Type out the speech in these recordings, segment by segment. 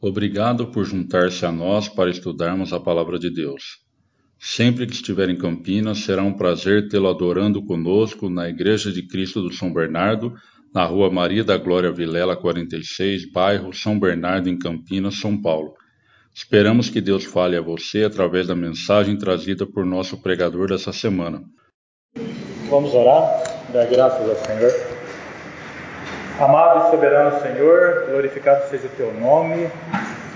Obrigado por juntar-se a nós para estudarmos a Palavra de Deus. Sempre que estiver em Campinas, será um prazer tê-lo adorando conosco na Igreja de Cristo do São Bernardo, na Rua Maria da Glória Vilela 46, bairro São Bernardo, em Campinas, São Paulo. Esperamos que Deus fale a você através da mensagem trazida por nosso pregador dessa semana. Vamos orar, dar graças ao Senhor. Amado e soberano Senhor, glorificado seja o teu nome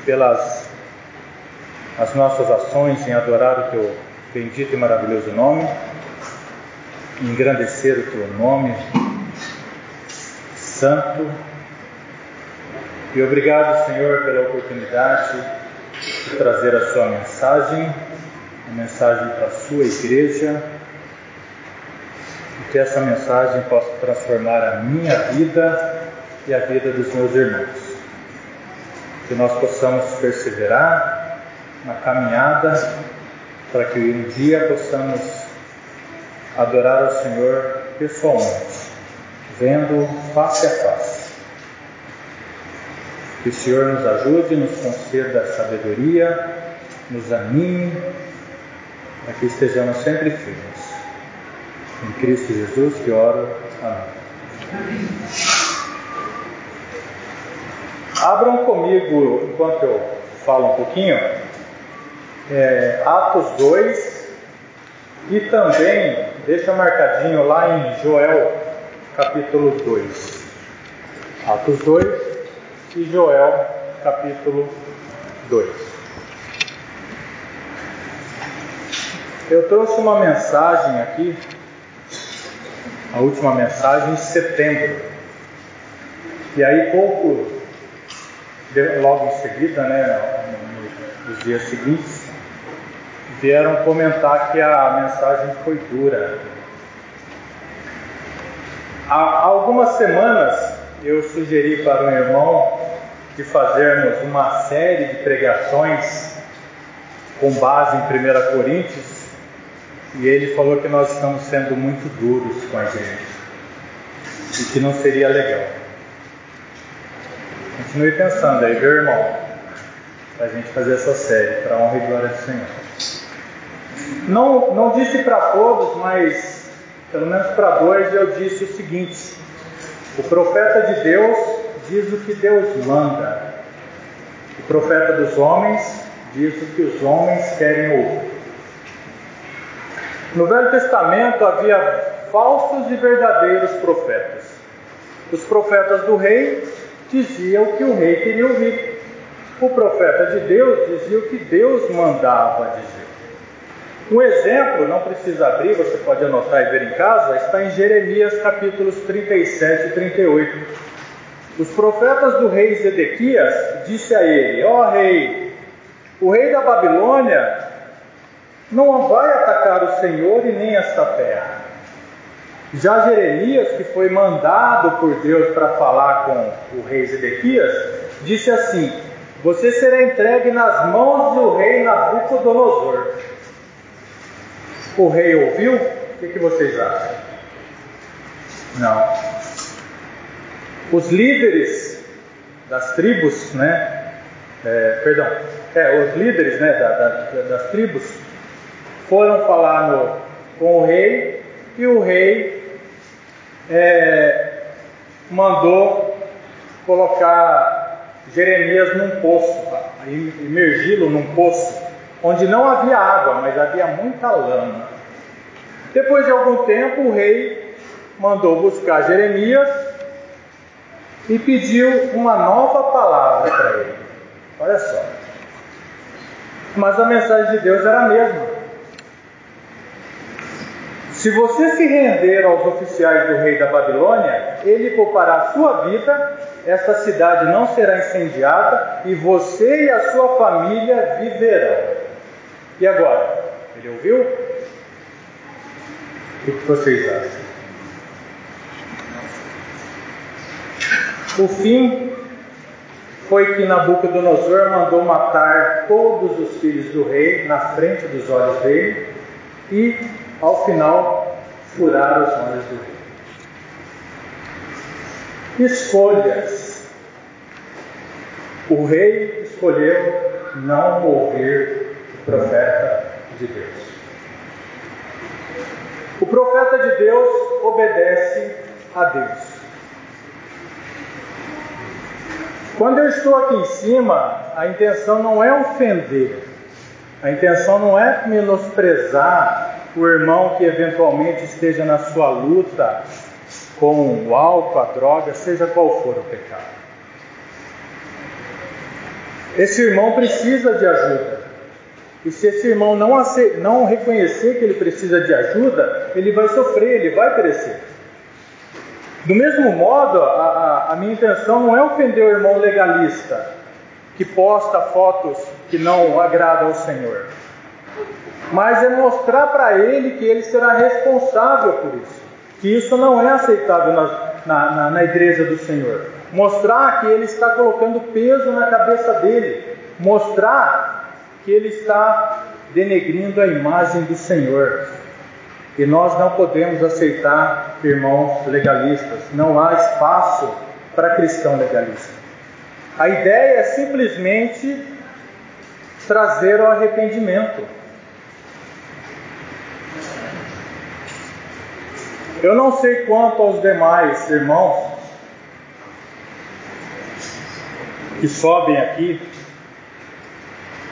pelas as nossas ações em adorar o teu bendito e maravilhoso nome, engrandecer o teu nome santo. E obrigado, Senhor, pela oportunidade de trazer a sua mensagem, a mensagem para a sua igreja, e que essa mensagem possa transformar a minha vida e a vida dos meus irmãos. Que nós possamos perseverar uma caminhada para que um dia possamos adorar ao Senhor pessoalmente, vendo face a face. Que o Senhor nos ajude, nos conceda sabedoria, nos anime, para que estejamos sempre firmes. Em Cristo Jesus que oro. Amém. Abram comigo, enquanto eu falo um pouquinho, é, Atos 2 e também, deixa marcadinho lá em Joel, capítulo 2. Atos 2 e Joel, capítulo 2. Eu trouxe uma mensagem aqui, a última mensagem, em setembro. E aí, pouco, logo em seguida, né, nos dias seguintes, vieram comentar que a mensagem foi dura. Há algumas semanas eu sugeri para um irmão de fazermos uma série de pregações com base em 1 Coríntios e ele falou que nós estamos sendo muito duros com a gente e que não seria legal. Continue pensando aí, viu, irmão? Para a gente fazer essa série, para honra e glória do Senhor. Não, não disse para todos, mas pelo menos para dois eu disse o seguinte: o profeta de Deus diz o que Deus manda, o profeta dos homens diz o que os homens querem ouvir. No Velho Testamento havia falsos e verdadeiros profetas. Os profetas do rei diziam o que o rei queria ouvir. O profeta de Deus dizia o que Deus mandava dizer. Um exemplo, não precisa abrir, você pode anotar e ver em casa, está em Jeremias capítulos 37 e 38. Os profetas do rei Zedequias disse a ele: Ó oh, rei, o rei da Babilônia não vai atacar o Senhor e nem esta terra. Já Jeremias, que foi mandado por Deus para falar com o rei Zedequias, disse assim: Você será entregue nas mãos do rei Nabucodonosor. O rei ouviu? O que, que vocês acham? Não. Os líderes das tribos, né? É, perdão, é, os líderes né, da, da, das tribos foram falar no, com o rei e o rei é, mandou colocar Jeremias num poço, imergi-lo num poço onde não havia água, mas havia muita lama. Depois de algum tempo, o rei mandou buscar Jeremias e pediu uma nova palavra para ele. Olha só. Mas a mensagem de Deus era a mesma. Se você se render aos oficiais do rei da Babilônia, ele poupará sua vida, esta cidade não será incendiada e você e a sua família viverão. E agora? Ele ouviu? O que vocês acham? O fim foi que Nabucodonosor mandou matar todos os filhos do rei na frente dos olhos dele e, ao final, furar os olhos do rei. Escolhas. O rei escolheu não ouvir o profeta de Deus. O profeta de Deus obedece a Deus. Quando eu estou aqui em cima, a intenção não é ofender, a intenção não é menosprezar o irmão que eventualmente esteja na sua luta com o álcool, a droga, seja qual for o pecado. Esse irmão precisa de ajuda. E se esse irmão não, não reconhecer que ele precisa de ajuda, ele vai sofrer, ele vai perecer. Do mesmo modo, a, a, a minha intenção não é ofender o irmão legalista que posta fotos que não agradam ao Senhor, mas é mostrar para ele que ele será responsável por isso, que isso não é aceitável na, na, na, na igreja do Senhor. Mostrar que ele está colocando peso na cabeça dele, mostrar que ele está denegrindo a imagem do Senhor. E nós não podemos aceitar irmãos legalistas, não há espaço para cristão legalista. A ideia é simplesmente trazer o arrependimento. Eu não sei quanto aos demais irmãos que sobem aqui,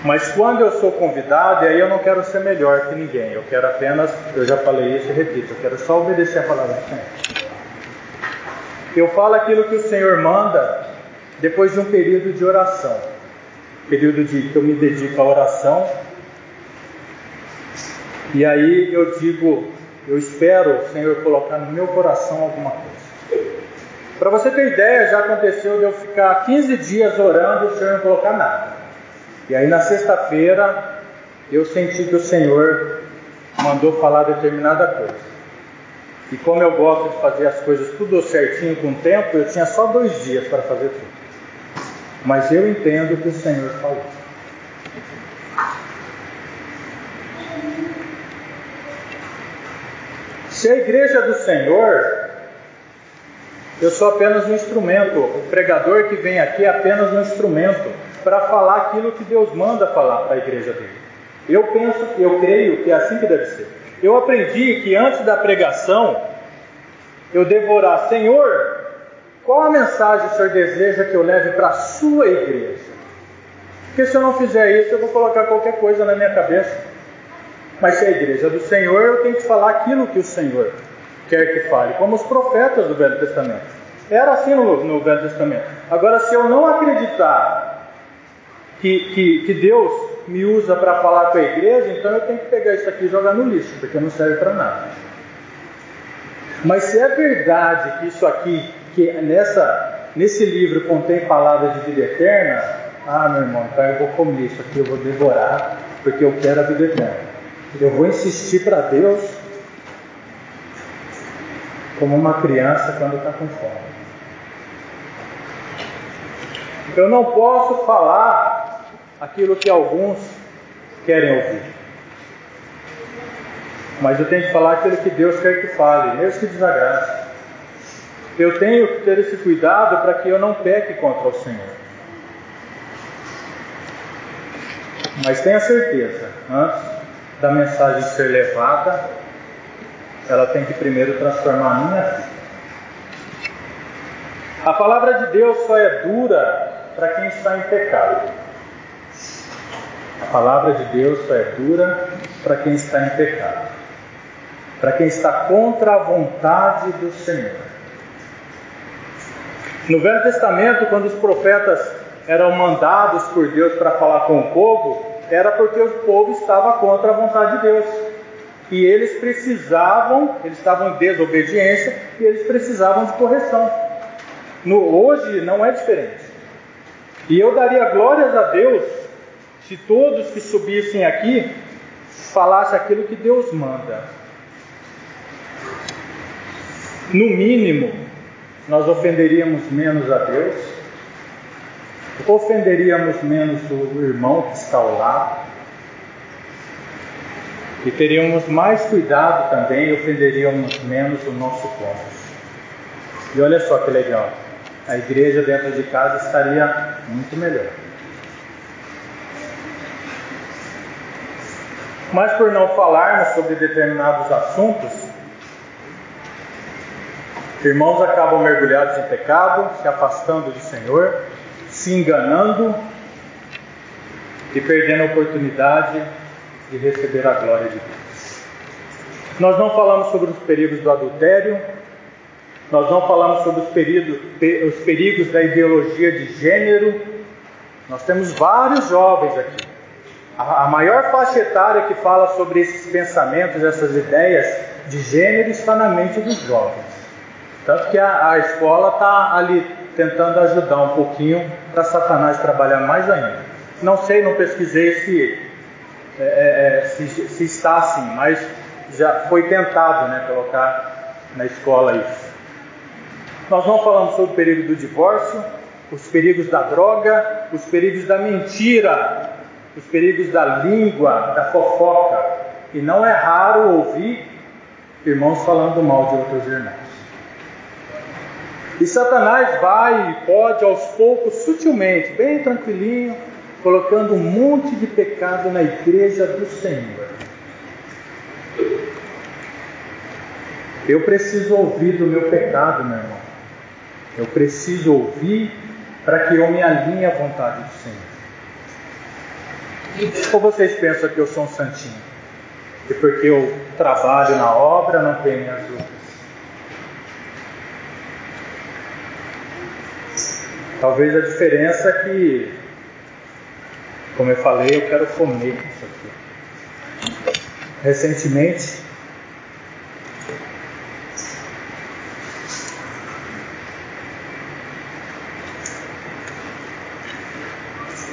mas quando eu sou convidado, e aí eu não quero ser melhor que ninguém, eu quero apenas, eu já falei isso e repito, eu quero só obedecer a palavra do Senhor. Eu falo aquilo que o Senhor manda depois de um período de oração, período de que eu me dedico à oração, e aí eu digo, eu espero o Senhor colocar no meu coração alguma coisa. Para você ter ideia, já aconteceu de eu ficar 15 dias orando e o Senhor não colocar nada. E aí na sexta-feira eu senti que o Senhor mandou falar determinada coisa. E como eu gosto de fazer as coisas tudo certinho com o tempo, eu tinha só dois dias para fazer tudo. Mas eu entendo o que o Senhor falou. Se a igreja do Senhor, eu sou apenas um instrumento. O pregador que vem aqui é apenas um instrumento para falar aquilo que Deus manda falar para a igreja dele. Eu penso, eu creio que é assim que deve ser. Eu aprendi que antes da pregação eu devorar, Senhor, qual a mensagem o Senhor deseja que eu leve para a sua igreja? Porque se eu não fizer isso, eu vou colocar qualquer coisa na minha cabeça. Mas se é a igreja do Senhor, eu tenho que falar aquilo que o Senhor quer que fale, como os profetas do Velho Testamento. Era assim no, no Velho Testamento. Agora, se eu não acreditar que, que, que Deus me usa para falar com a igreja, então eu tenho que pegar isso aqui e jogar no lixo, porque não serve para nada. Mas se é verdade que isso aqui, que nessa, nesse livro contém palavras de vida eterna, ah, meu irmão, então eu vou comer isso aqui, eu vou devorar, porque eu quero a vida eterna. Eu vou insistir para Deus como uma criança quando está com fome. Eu não posso falar aquilo que alguns querem ouvir. Mas eu tenho que falar aquilo que Deus quer que fale, mesmo que desagrade. Eu tenho que ter esse cuidado para que eu não peque contra o Senhor. Mas tenha certeza, antes da mensagem ser levada, ela tem que primeiro transformar a minha vida. A palavra de Deus só é dura para quem está em pecado. A palavra de Deus só é dura para quem está em pecado, para quem está contra a vontade do Senhor. No Velho Testamento, quando os profetas eram mandados por Deus para falar com o povo, era porque o povo estava contra a vontade de Deus. E eles precisavam, eles estavam em desobediência e eles precisavam de correção. No, hoje não é diferente. E eu daria glórias a Deus se todos que subissem aqui falassem aquilo que Deus manda. No mínimo, nós ofenderíamos menos a Deus, ofenderíamos menos o irmão que está ao lado, e teríamos mais cuidado também, ofenderíamos menos o nosso cônjuge. E olha só que legal, a igreja dentro de casa estaria muito melhor. Mas por não falarmos sobre determinados assuntos, irmãos acabam mergulhados em pecado, se afastando do Senhor, se enganando e perdendo a oportunidade de receber a glória de Deus. Nós não falamos sobre os perigos do adultério, nós não falamos sobre os perigos, os perigos da ideologia de gênero. Nós temos vários jovens aqui a, maior faixa etária que fala sobre esses pensamentos, essas ideias de gênero está na mente dos jovens. Tanto que a, a escola está ali tentando ajudar um pouquinho para Satanás trabalhar mais ainda. Não sei, não pesquisei se, é, é, é, se, se, está assim, mas já foi tentado né, colocar na escola isso. Nós não falamos sobre o perigo do divórcio, os perigos da droga, os perigos da mentira, os perigos da língua, da fofoca. E não é raro ouvir irmãos falando mal de outros irmãos. E Satanás vai e pode aos poucos, sutilmente, bem tranquilinho, colocando um monte de pecado na igreja do Senhor. Eu preciso ouvir do meu pecado, meu irmão. Eu preciso ouvir para que eu me alinhe à vontade do Senhor. Ou vocês pensam que eu sou um santinho? E porque eu trabalho na obra, não tenho minhas lutas? Talvez a diferença é que, como eu falei, eu quero comer isso aqui. Recentemente,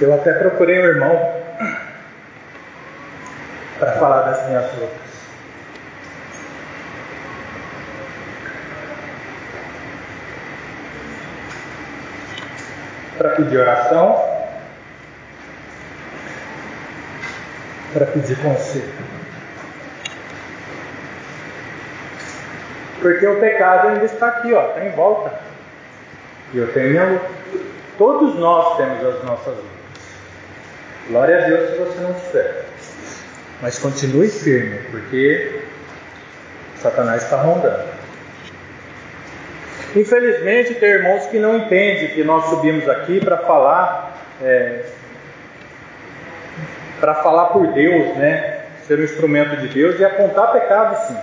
eu até procurei um irmão para falar das minhas lutas. Para pedir oração, para pedir conselho. Porque o pecado ainda está aqui, ó, está em volta. E eu tenho minha luta. Todos nós temos as nossas lutas. Glória a Deus se você não tiver. Mas continue firme, porque Satanás está rondando. Infelizmente, tem irmãos que não entendem que nós subimos aqui para falar, é, para falar por Deus, né? Ser um instrumento de Deus e apontar pecado, sim.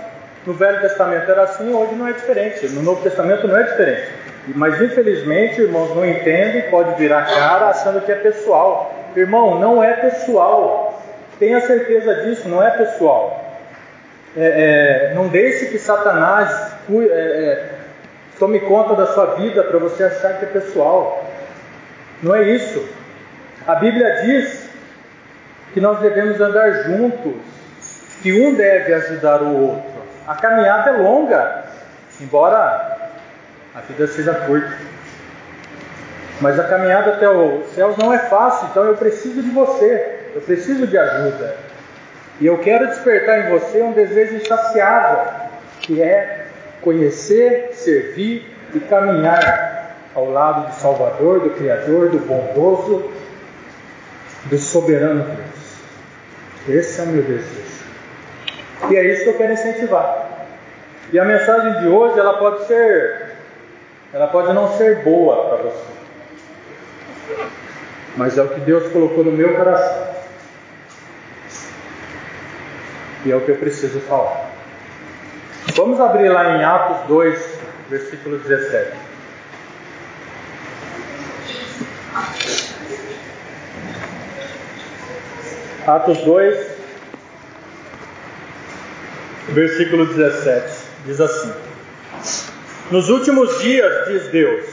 No Velho Testamento era assim, hoje não é diferente. No Novo Testamento não é diferente. Mas infelizmente, irmãos não entendem, pode virar cara achando que é pessoal. Irmão, não é pessoal. Tenha certeza disso, não é pessoal. É, é, não deixe que Satanás é, é, tome conta da sua vida para você achar que é pessoal. Não é isso. A Bíblia diz que nós devemos andar juntos, que um deve ajudar o outro. A caminhada é longa, embora a vida seja curta. Mas a caminhada até os céus não é fácil, então eu preciso de você eu preciso de ajuda. E eu quero despertar em você um desejo insaciável, que é conhecer, servir e caminhar ao lado do Salvador, do Criador, do bondoso, do soberano Deus. Esse é o meu desejo. E é isso que eu quero incentivar. E a mensagem de hoje, ela pode ser, ela pode não ser boa para você, mas é o que Deus colocou no meu coração. E é o que eu preciso falar. Vamos abrir lá em Atos 2, versículo 17. Atos 2, versículo 17, diz assim: Nos últimos dias, diz Deus,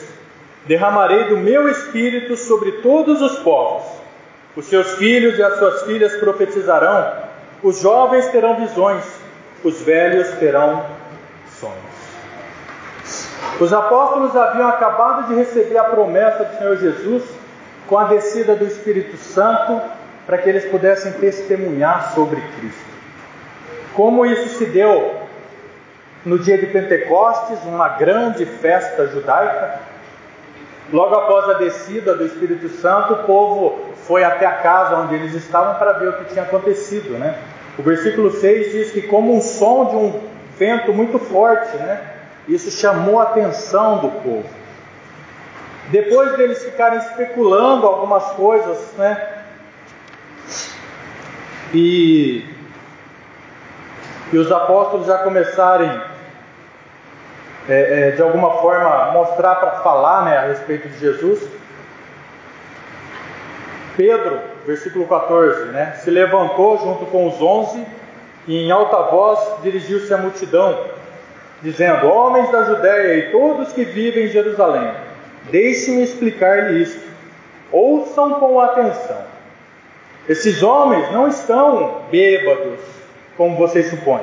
derramarei do meu espírito sobre todos os povos. Os seus filhos e as suas filhas profetizarão os jovens terão visões, os velhos terão Os apóstolos haviam acabado de receber a promessa do Senhor Jesus com a descida do Espírito Santo para que eles pudessem testemunhar sobre Cristo. Como isso se deu no dia de Pentecostes, uma grande festa judaica, Logo após a descida do Espírito Santo, o povo foi até a casa onde eles estavam para ver o que tinha acontecido, né? O versículo 6 diz que como um som de um vento muito forte, né? Isso chamou a atenção do povo. Depois deles ficarem especulando algumas coisas, né? E, e os apóstolos já começarem é, é, de alguma forma mostrar para falar né, a respeito de Jesus. Pedro, versículo 14, né, se levantou junto com os onze e em alta voz dirigiu-se à multidão, dizendo: Homens da Judéia e todos que vivem em Jerusalém, deixe-me explicar-lhe isto. Ouçam com atenção. Esses homens não estão bêbados, como vocês supõem.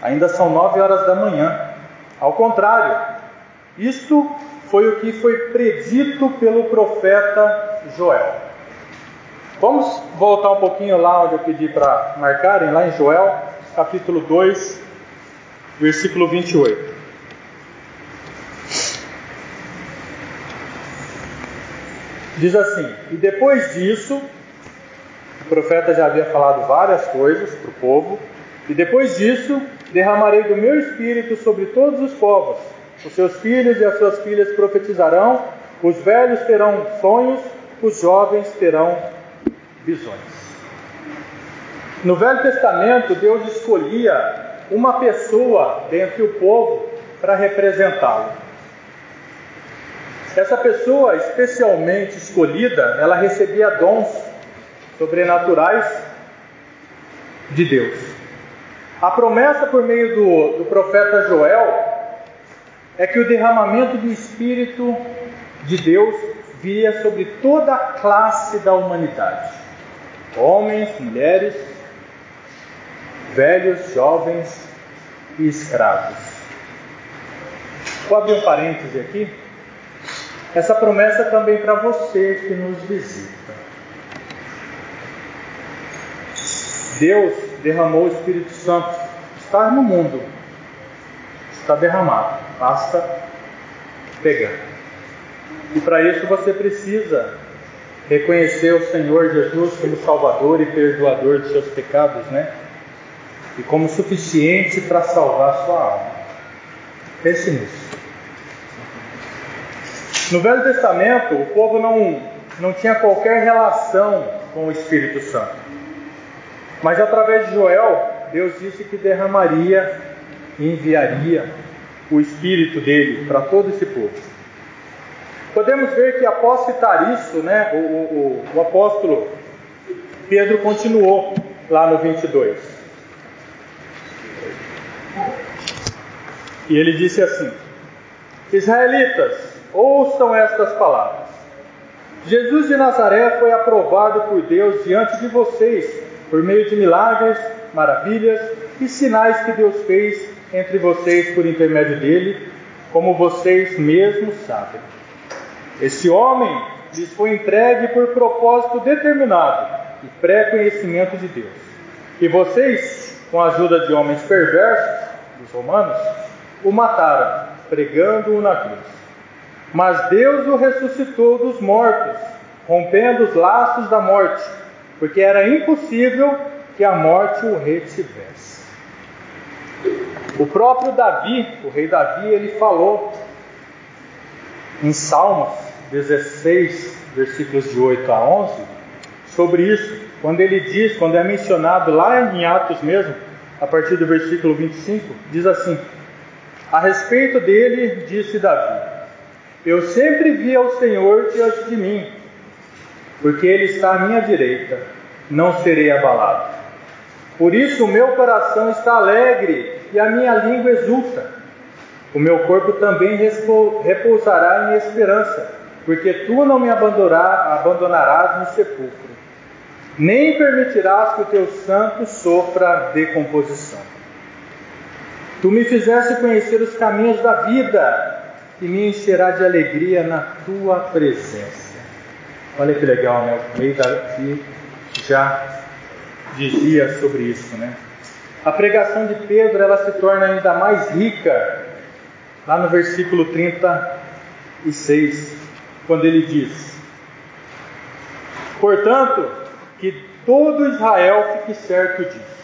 Ainda são nove horas da manhã. Ao contrário, isto foi o que foi predito pelo profeta Joel. Vamos voltar um pouquinho lá onde eu pedi para marcarem, lá em Joel, capítulo 2, versículo 28. Diz assim: E depois disso, o profeta já havia falado várias coisas para o povo, e depois disso derramarei do meu espírito sobre todos os povos. Os seus filhos e as suas filhas profetizarão, os velhos terão sonhos, os jovens terão visões. No Velho Testamento, Deus escolhia uma pessoa dentre o povo para representá-lo. Essa pessoa especialmente escolhida, ela recebia dons sobrenaturais de Deus. A promessa por meio do, do profeta Joel é que o derramamento do Espírito de Deus viria sobre toda a classe da humanidade: homens, mulheres, velhos, jovens e escravos. Vou abrir um parêntese aqui. Essa promessa é também para você que nos visita. Deus derramou o Espírito Santo. Está no mundo. Está derramado. Basta pegar. E para isso você precisa reconhecer o Senhor Jesus como Salvador e Perdoador de seus pecados, né? E como suficiente para salvar sua alma. Pense nisso. No Velho Testamento, o povo não, não tinha qualquer relação com o Espírito Santo. Mas através de Joel, Deus disse que derramaria e enviaria o Espírito dele para todo esse povo. Podemos ver que após citar isso, né, o, o, o apóstolo Pedro continuou lá no 22. E ele disse assim: Israelitas, ouçam estas palavras. Jesus de Nazaré foi aprovado por Deus diante de vocês por meio de milagres, maravilhas e sinais que Deus fez entre vocês por intermédio dele, como vocês mesmos sabem. Esse homem lhes foi entregue por propósito determinado e pré-conhecimento de Deus. E vocês, com a ajuda de homens perversos, os romanos, o mataram, pregando-o na cruz. Mas Deus o ressuscitou dos mortos, rompendo os laços da morte porque era impossível que a morte o retivesse. O próprio Davi, o rei Davi, ele falou em Salmos 16, versículos de 8 a 11, sobre isso, quando ele diz, quando é mencionado lá em Atos mesmo, a partir do versículo 25, diz assim: A respeito dele, disse Davi: Eu sempre vi ao Senhor diante de mim porque Ele está à minha direita, não serei abalado. Por isso o meu coração está alegre e a minha língua exulta. O meu corpo também repousará em esperança, porque tu não me abandonarás no sepulcro, nem permitirás que o teu santo sofra decomposição. Tu me fizeste conhecer os caminhos da vida e me encherá de alegria na tua presença. Olha que legal, né? O rei Davi já dizia sobre isso, né? A pregação de Pedro ela se torna ainda mais rica lá no versículo 36. Quando ele diz: Portanto, que todo Israel fique certo disso.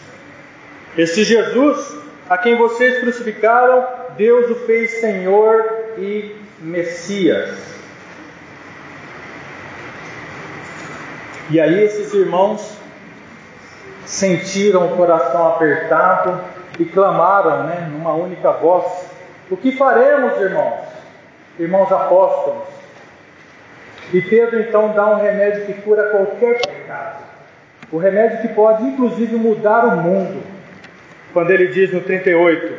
Esse Jesus, a quem vocês crucificaram, Deus o fez Senhor e Messias. E aí esses irmãos sentiram o coração apertado e clamaram, né, numa única voz: O que faremos, irmãos? Irmãos apóstolos. E Pedro então dá um remédio que cura qualquer pecado. O remédio que pode inclusive mudar o mundo. Quando ele diz no 38: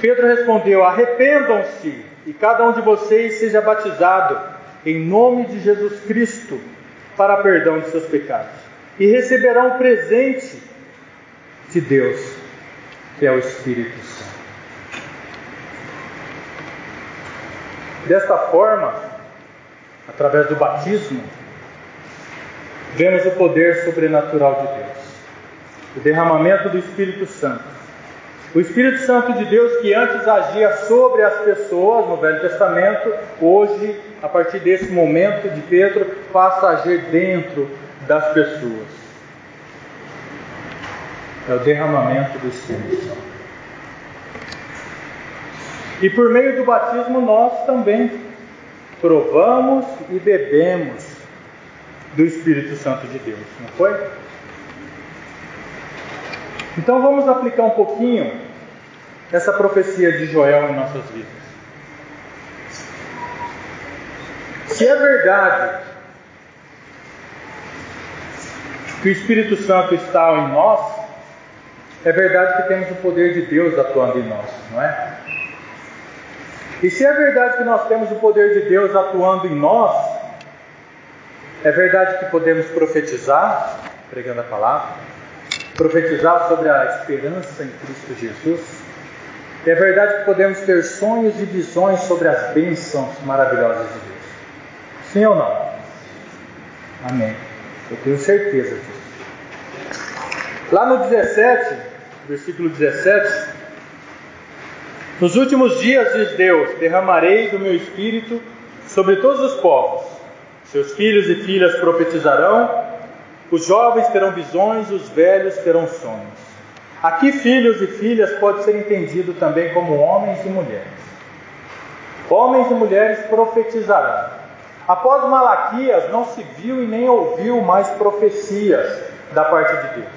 Pedro respondeu: Arrependam-se e cada um de vocês seja batizado em nome de Jesus Cristo para perdão de seus pecados e receberão o presente de Deus, que é o Espírito Santo. Desta forma, através do batismo, vemos o poder sobrenatural de Deus, o derramamento do Espírito Santo o Espírito Santo de Deus, que antes agia sobre as pessoas no Velho Testamento, hoje, a partir desse momento de Pedro, passa a agir dentro das pessoas. É o derramamento do Espírito Santo. E por meio do batismo, nós também provamos e bebemos do Espírito Santo de Deus, não foi? Então vamos aplicar um pouquinho essa profecia de Joel em nossas vidas. Se é verdade que o Espírito Santo está em nós, é verdade que temos o poder de Deus atuando em nós, não é? E se é verdade que nós temos o poder de Deus atuando em nós, é verdade que podemos profetizar, pregando a palavra, profetizar sobre a esperança em Cristo Jesus, é verdade que podemos ter sonhos e visões sobre as bênçãos maravilhosas de Deus. Sim ou não? Amém. Eu tenho certeza disso. Lá no 17, versículo 17, nos últimos dias, diz Deus, derramarei do meu espírito sobre todos os povos. Seus filhos e filhas profetizarão, os jovens terão visões, os velhos terão sonhos. Aqui, filhos e filhas pode ser entendido também como homens e mulheres. Homens e mulheres profetizarão. Após Malaquias, não se viu e nem ouviu mais profecias da parte de Deus,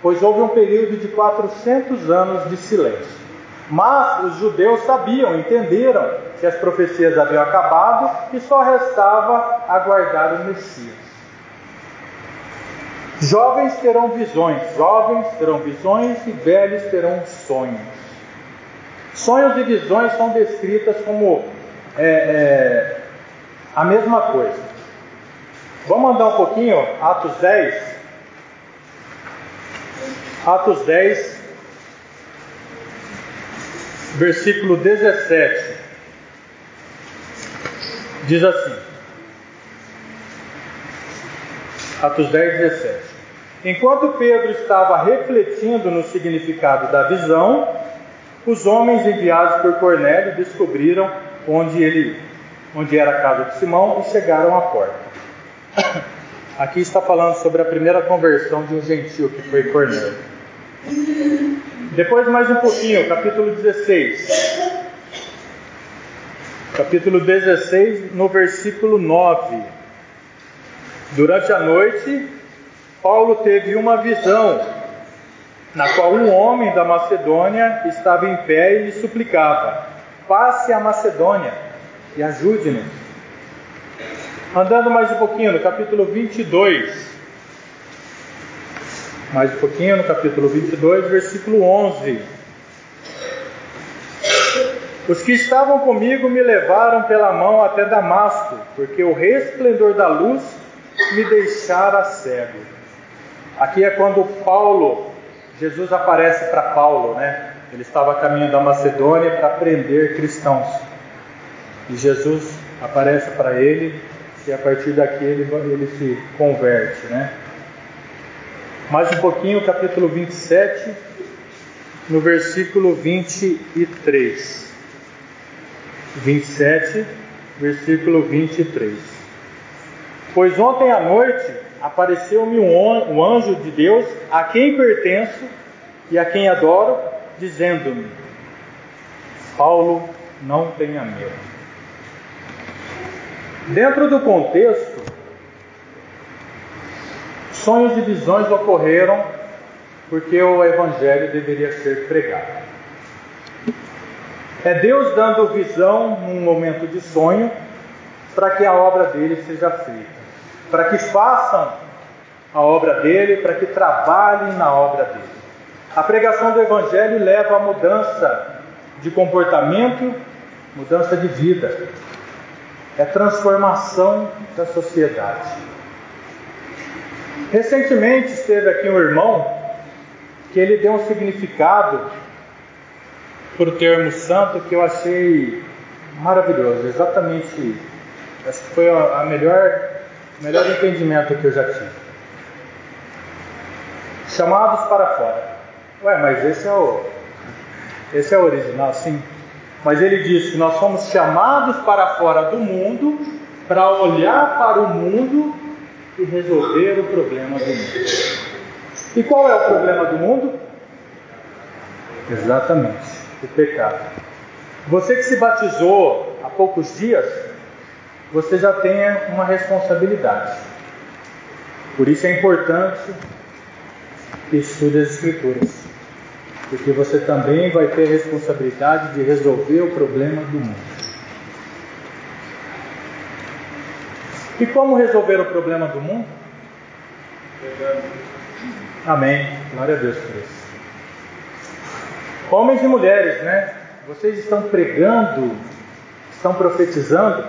pois houve um período de 400 anos de silêncio. Mas os judeus sabiam, entenderam que as profecias haviam acabado e só restava aguardar o Messias. Jovens terão visões, jovens terão visões e velhos terão sonhos. Sonhos e visões são descritas como é, é, a mesma coisa. Vamos andar um pouquinho, Atos 10. Atos 10, versículo 17. Diz assim: Atos 10, 17. Enquanto Pedro estava refletindo no significado da visão, os homens enviados por Cornélio descobriram onde ele, onde era a casa de Simão e chegaram à porta. Aqui está falando sobre a primeira conversão de um gentil que foi Cornélio. Depois mais um pouquinho, capítulo 16. Capítulo 16, no versículo 9. Durante a noite, Paulo teve uma visão, na qual um homem da Macedônia estava em pé e lhe suplicava: Passe a Macedônia e ajude-nos. Andando mais um pouquinho, no capítulo 22. Mais um pouquinho, no capítulo 22, versículo 11. Os que estavam comigo me levaram pela mão até Damasco, porque o resplendor da luz me deixara cego. Aqui é quando Paulo, Jesus aparece para Paulo, né? Ele estava caminhando da Macedônia para prender cristãos. E Jesus aparece para ele e a partir daqui ele, ele se converte, né? Mais um pouquinho, capítulo 27, no versículo 23. 27, versículo 23. Pois ontem à noite apareceu-me um anjo de Deus, a quem pertenço e a quem adoro, dizendo-me: Paulo, não tenha medo. Dentro do contexto, sonhos e visões ocorreram porque o Evangelho deveria ser pregado. É Deus dando visão num momento de sonho para que a obra dele seja feita, para que façam a obra dele, para que trabalhem na obra dele. A pregação do Evangelho leva a mudança de comportamento, mudança de vida é transformação da sociedade. Recentemente esteve aqui um irmão que ele deu um significado para o termo santo que eu achei maravilhoso, exatamente, acho que foi a melhor, melhor entendimento que eu já tive. Chamados para fora. Ué, mas esse é o, esse é o original, sim. Mas ele diz que nós somos chamados para fora do mundo para olhar para o mundo e resolver o problema do mundo. E qual é o problema do mundo? Exatamente, o pecado. Você que se batizou há poucos dias, você já tem uma responsabilidade. Por isso é importante que estude as Escrituras porque você também vai ter a responsabilidade de resolver o problema do mundo. E como resolver o problema do mundo? Amém. Glória a Deus por isso. Homens e mulheres, né? Vocês estão pregando, estão profetizando.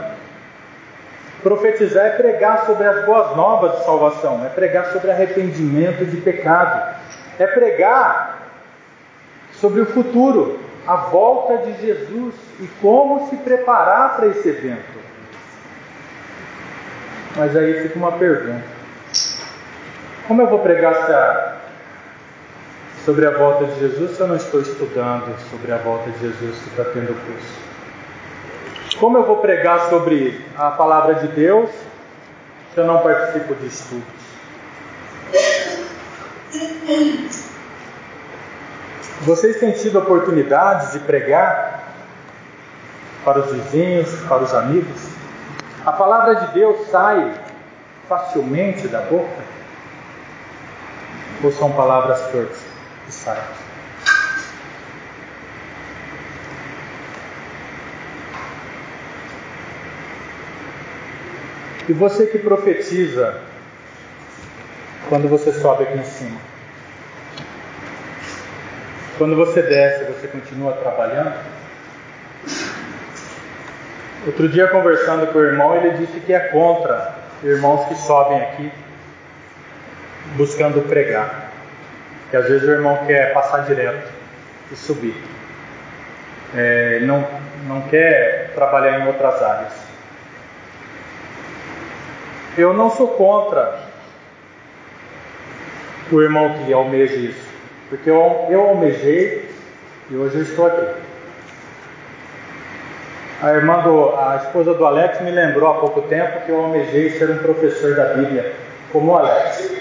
Profetizar é pregar sobre as boas novas de salvação, é pregar sobre arrependimento de pecado, é pregar sobre o futuro, a volta de Jesus e como se preparar para esse evento. Mas aí fica uma pergunta: como eu vou pregar sobre a volta de Jesus se eu não estou estudando sobre a volta de Jesus que está tendo curso? Como eu vou pregar sobre a palavra de Deus se eu não participo de estudos? Vocês têm tido oportunidades de pregar para os vizinhos, para os amigos? A palavra de Deus sai facilmente da boca? Ou são palavras tortas que saem? E você que profetiza quando você sobe aqui em cima? Quando você desce, você continua trabalhando? Outro dia, conversando com o irmão, ele disse que é contra irmãos que sobem aqui buscando pregar. Que às vezes o irmão quer passar direto e subir. É, não, não quer trabalhar em outras áreas. Eu não sou contra o irmão que almeja isso. Porque eu, eu almejei e hoje eu estou aqui. A irmã do, a esposa do Alex me lembrou há pouco tempo que eu almejei ser um professor da Bíblia, como o Alex.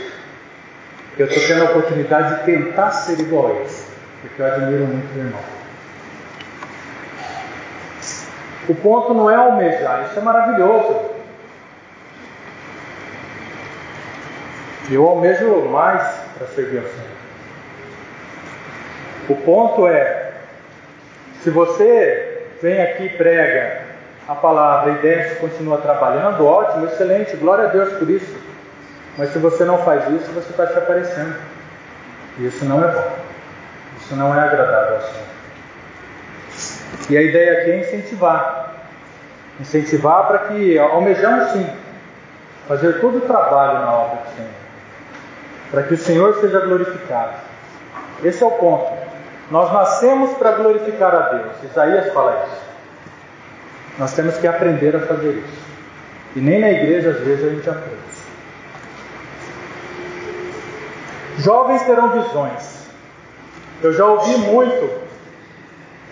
Eu estou tendo a oportunidade de tentar ser igual a eles, porque eu admiro muito o irmão. O ponto não é almejar, isso é maravilhoso. Eu almejo mais para servir ao Senhor. O ponto é: se você vem aqui prega a palavra e desce continua trabalhando, ótimo, excelente, glória a Deus por isso. Mas se você não faz isso, você está se aparecendo. E isso não é bom. Isso não é agradável ao Senhor. E a ideia aqui é incentivar. Incentivar para que almejamos sim fazer todo o trabalho na obra do Senhor. Para que o Senhor seja glorificado. Esse é o ponto. Nós nascemos para glorificar a Deus. Isaías fala isso. Nós temos que aprender a fazer isso. E nem na igreja às vezes a gente aprende. Jovens terão visões. Eu já ouvi muito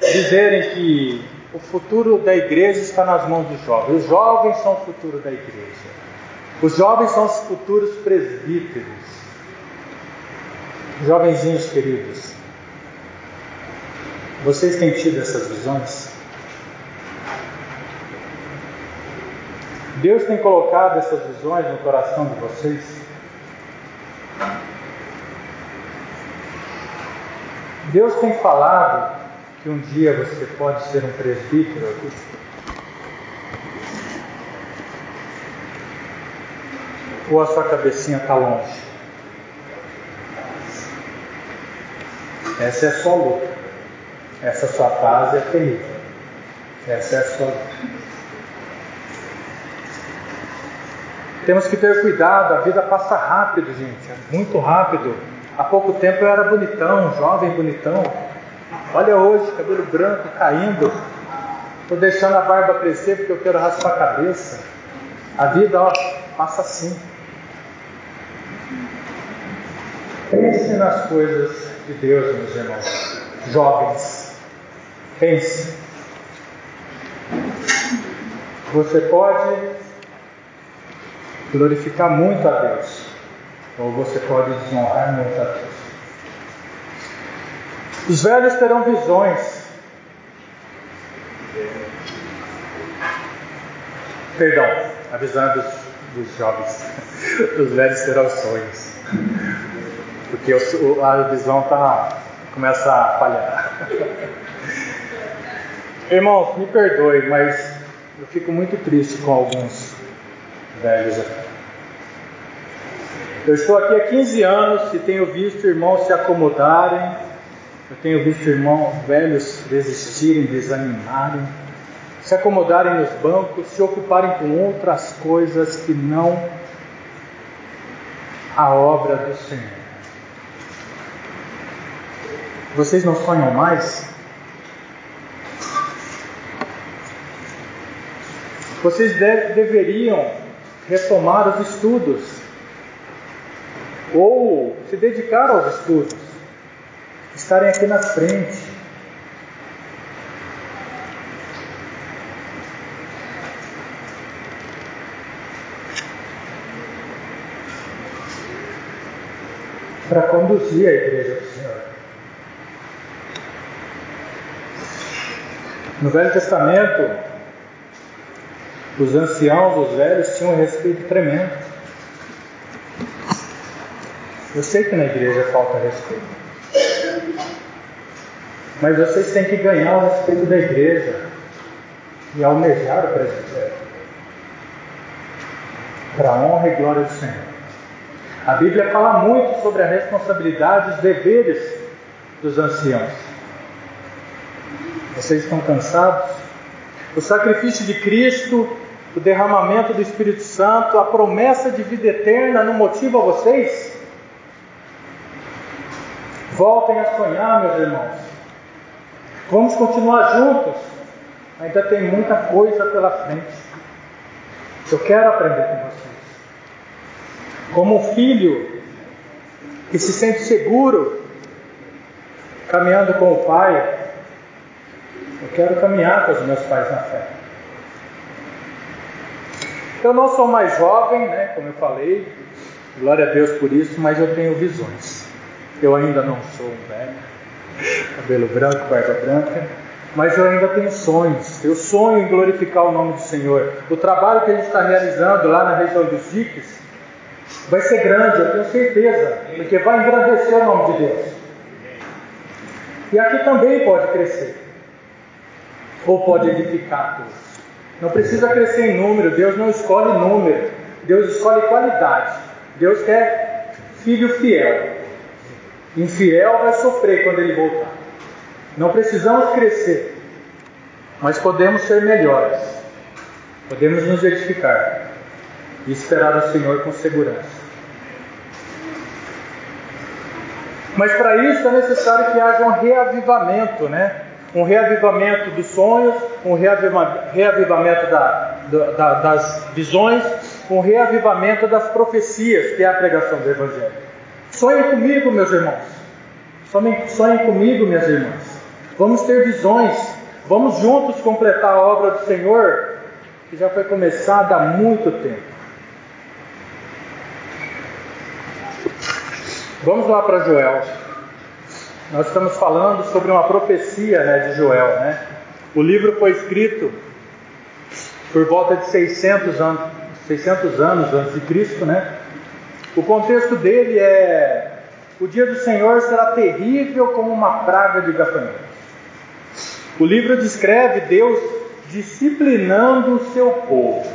dizerem que o futuro da igreja está nas mãos dos jovens. Os jovens são o futuro da igreja. Os jovens são os futuros presbíteros. Jovenzinhos queridos, vocês têm tido essas visões? Deus tem colocado essas visões no coração de vocês? Deus tem falado que um dia você pode ser um presbítero aqui? Ou a sua cabecinha está longe? Essa é sua luta. Essa sua fase é terrível. Essa é a sua. Temos que ter cuidado, a vida passa rápido, gente, é muito rápido. Há pouco tempo eu era bonitão, jovem bonitão. Olha hoje, cabelo branco caindo. Estou deixando a barba crescer porque eu quero raspar a cabeça. A vida, ó, passa assim. Pense nas coisas de Deus, meus irmãos. Jovens, pense. Você pode glorificar muito a Deus, ou você pode desonrar muito a Deus. Os velhos terão visões. Perdão, avisando dos, dos jovens. Os velhos terão sonhos. Porque a visão tá, começa a falhar. Irmãos, me perdoe, mas eu fico muito triste com alguns velhos aqui. Eu estou aqui há 15 anos e tenho visto irmãos se acomodarem eu tenho visto irmãos velhos desistirem, desanimarem, se acomodarem nos bancos, se ocuparem com outras coisas que não a obra do Senhor. Vocês não sonham mais? Vocês de deveriam retomar os estudos ou se dedicar aos estudos estarem aqui na frente. Para conduzir a igreja do Senhor. No Velho Testamento, os anciãos, os velhos, tinham um respeito tremendo. Eu sei que na igreja falta respeito. Mas vocês têm que ganhar o respeito da igreja e almejar o presbitério. Para a honra e glória do Senhor. A Bíblia fala muito sobre a responsabilidade e os deveres dos anciãos. Vocês estão cansados? O sacrifício de Cristo, o derramamento do Espírito Santo, a promessa de vida eterna não motiva vocês? Voltem a sonhar, meus irmãos. Vamos continuar juntos. Ainda tem muita coisa pela frente. Eu quero aprender com vocês. Como um filho que se sente seguro caminhando com o pai, eu quero caminhar com os meus pais na fé. Eu não sou mais jovem, né, como eu falei, glória a Deus por isso, mas eu tenho visões. Eu ainda não sou um velho, cabelo branco, barba branca, mas eu ainda tenho sonhos. Eu sonho em glorificar o nome do Senhor. O trabalho que a gente está realizando lá na região dos diques vai ser grande, eu tenho certeza, porque vai engrandecer o nome de Deus. E aqui também pode crescer, ou pode edificar todos. Não precisa crescer em número, Deus não escolhe número, Deus escolhe qualidade. Deus quer filho fiel. Infiel vai sofrer quando ele voltar. Não precisamos crescer, mas podemos ser melhores. Podemos nos edificar e esperar o Senhor com segurança. Mas para isso é necessário que haja um reavivamento, né? Um reavivamento dos sonhos, um reavivamento da, da, das visões, um reavivamento das profecias, que é a pregação do Evangelho. Sonhem comigo, meus irmãos. Sonhem comigo, minhas irmãs. Vamos ter visões. Vamos juntos completar a obra do Senhor, que já foi começada há muito tempo. Vamos lá para Joel. Nós estamos falando sobre uma profecia né, de Joel. Né? O livro foi escrito por volta de 600 anos, 600 anos antes de Cristo. Né? O contexto dele é: o dia do Senhor será terrível como uma praga de gafanhotos. O livro descreve Deus disciplinando o seu povo.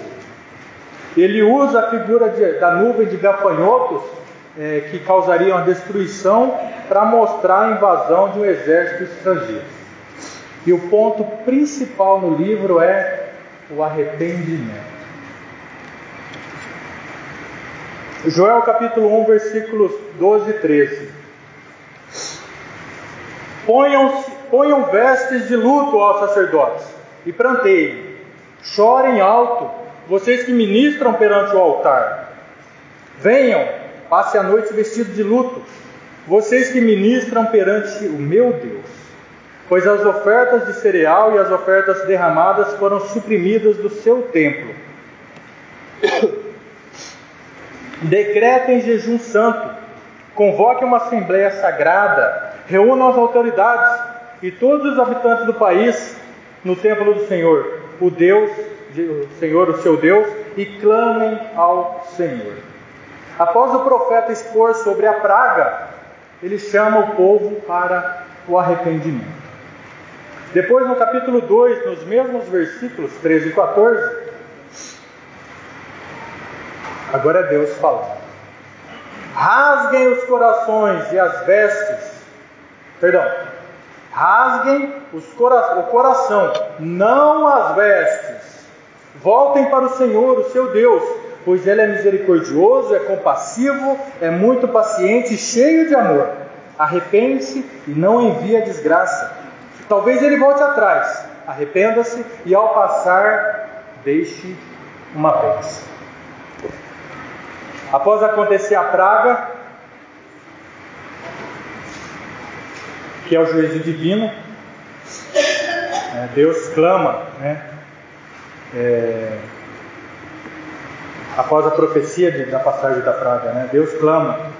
Ele usa a figura de, da nuvem de gafanhotos é, que causariam a destruição para mostrar a invasão de um exército estrangeiro. E o ponto principal no livro é o arrependimento. Joel capítulo 1, versículos 12 e 13. Ponham, ponham vestes de luto aos sacerdotes e planteiem, chorem alto, vocês que ministram perante o altar. Venham, passe a noite vestido de luto, vocês que ministram perante o meu Deus, pois as ofertas de cereal e as ofertas derramadas foram suprimidas do seu templo. Decretem jejum santo, convoquem uma assembleia sagrada, reúnam as autoridades e todos os habitantes do país no templo do Senhor, o Deus, o Senhor, o seu Deus, e clamem ao Senhor. Após o profeta expor sobre a praga, ele chama o povo para o arrependimento. Depois, no capítulo 2, nos mesmos versículos 13 e 14, agora Deus falando. Rasguem os corações e as vestes, perdão, rasguem cora o coração, não as vestes. Voltem para o Senhor, o seu Deus, pois Ele é misericordioso, é compassivo, é muito paciente e cheio de amor. Arrepende-se e não envia desgraça. Talvez ele volte atrás, arrependa-se e ao passar, deixe uma bênção. Após acontecer a praga, que é o juízo divino, né, Deus clama, né? É, após a profecia de, da passagem da praga, né? Deus clama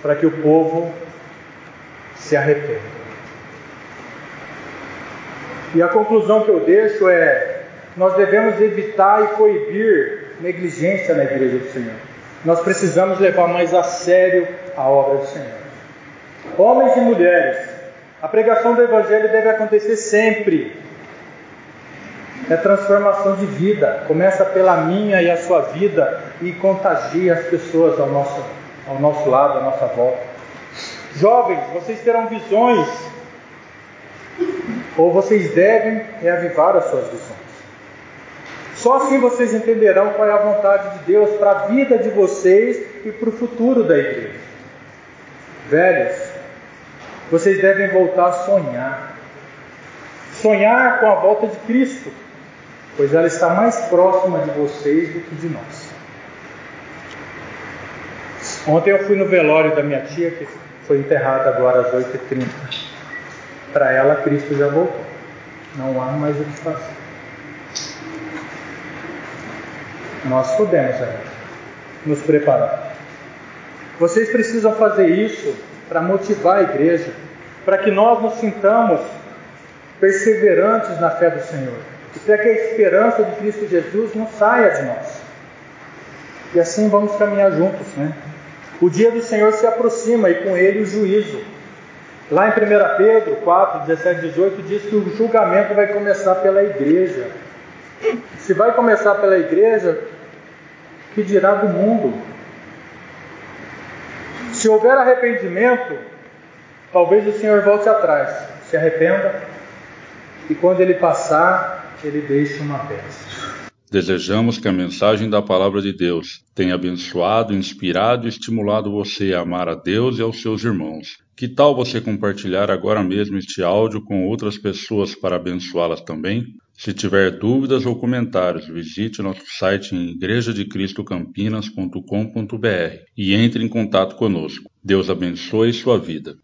para que o povo se arrependa. E a conclusão que eu deixo é: nós devemos evitar e coibir negligência na igreja do Senhor. Nós precisamos levar mais a sério a obra do Senhor. Homens e mulheres, a pregação do Evangelho deve acontecer sempre, é transformação de vida. Começa pela minha e a sua vida e contagia as pessoas ao nosso, ao nosso lado, à nossa volta. Jovens, vocês terão visões, ou vocês devem reavivar as suas visões. Só assim vocês entenderão qual é a vontade de Deus para a vida de vocês e para o futuro da igreja. Velhos, vocês devem voltar a sonhar. Sonhar com a volta de Cristo pois ela está mais próxima de vocês do que de nós. Ontem eu fui no velório da minha tia, que foi enterrada agora às 8h30. Para ela, Cristo já voltou. Não há mais o que fazer. Nós podemos ainda nos preparar. Vocês precisam fazer isso para motivar a igreja, para que nós nos sintamos perseverantes na fé do Senhor e para que a esperança de Cristo Jesus não saia de nós. E assim vamos caminhar juntos, né? O dia do Senhor se aproxima e com ele o juízo. Lá em 1 Pedro 4, 17 18 diz que o julgamento vai começar pela igreja. Se vai começar pela igreja, que dirá do mundo? Se houver arrependimento, talvez o Senhor volte atrás, se arrependa, e quando ele passar, ele deixa uma bênção. Desejamos que a mensagem da Palavra de Deus tenha abençoado, inspirado e estimulado você a amar a Deus e aos seus irmãos. Que tal você compartilhar agora mesmo este áudio com outras pessoas para abençoá-las também? Se tiver dúvidas ou comentários, visite nosso site em igrejadecristocampinas.com.br e entre em contato conosco. Deus abençoe sua vida.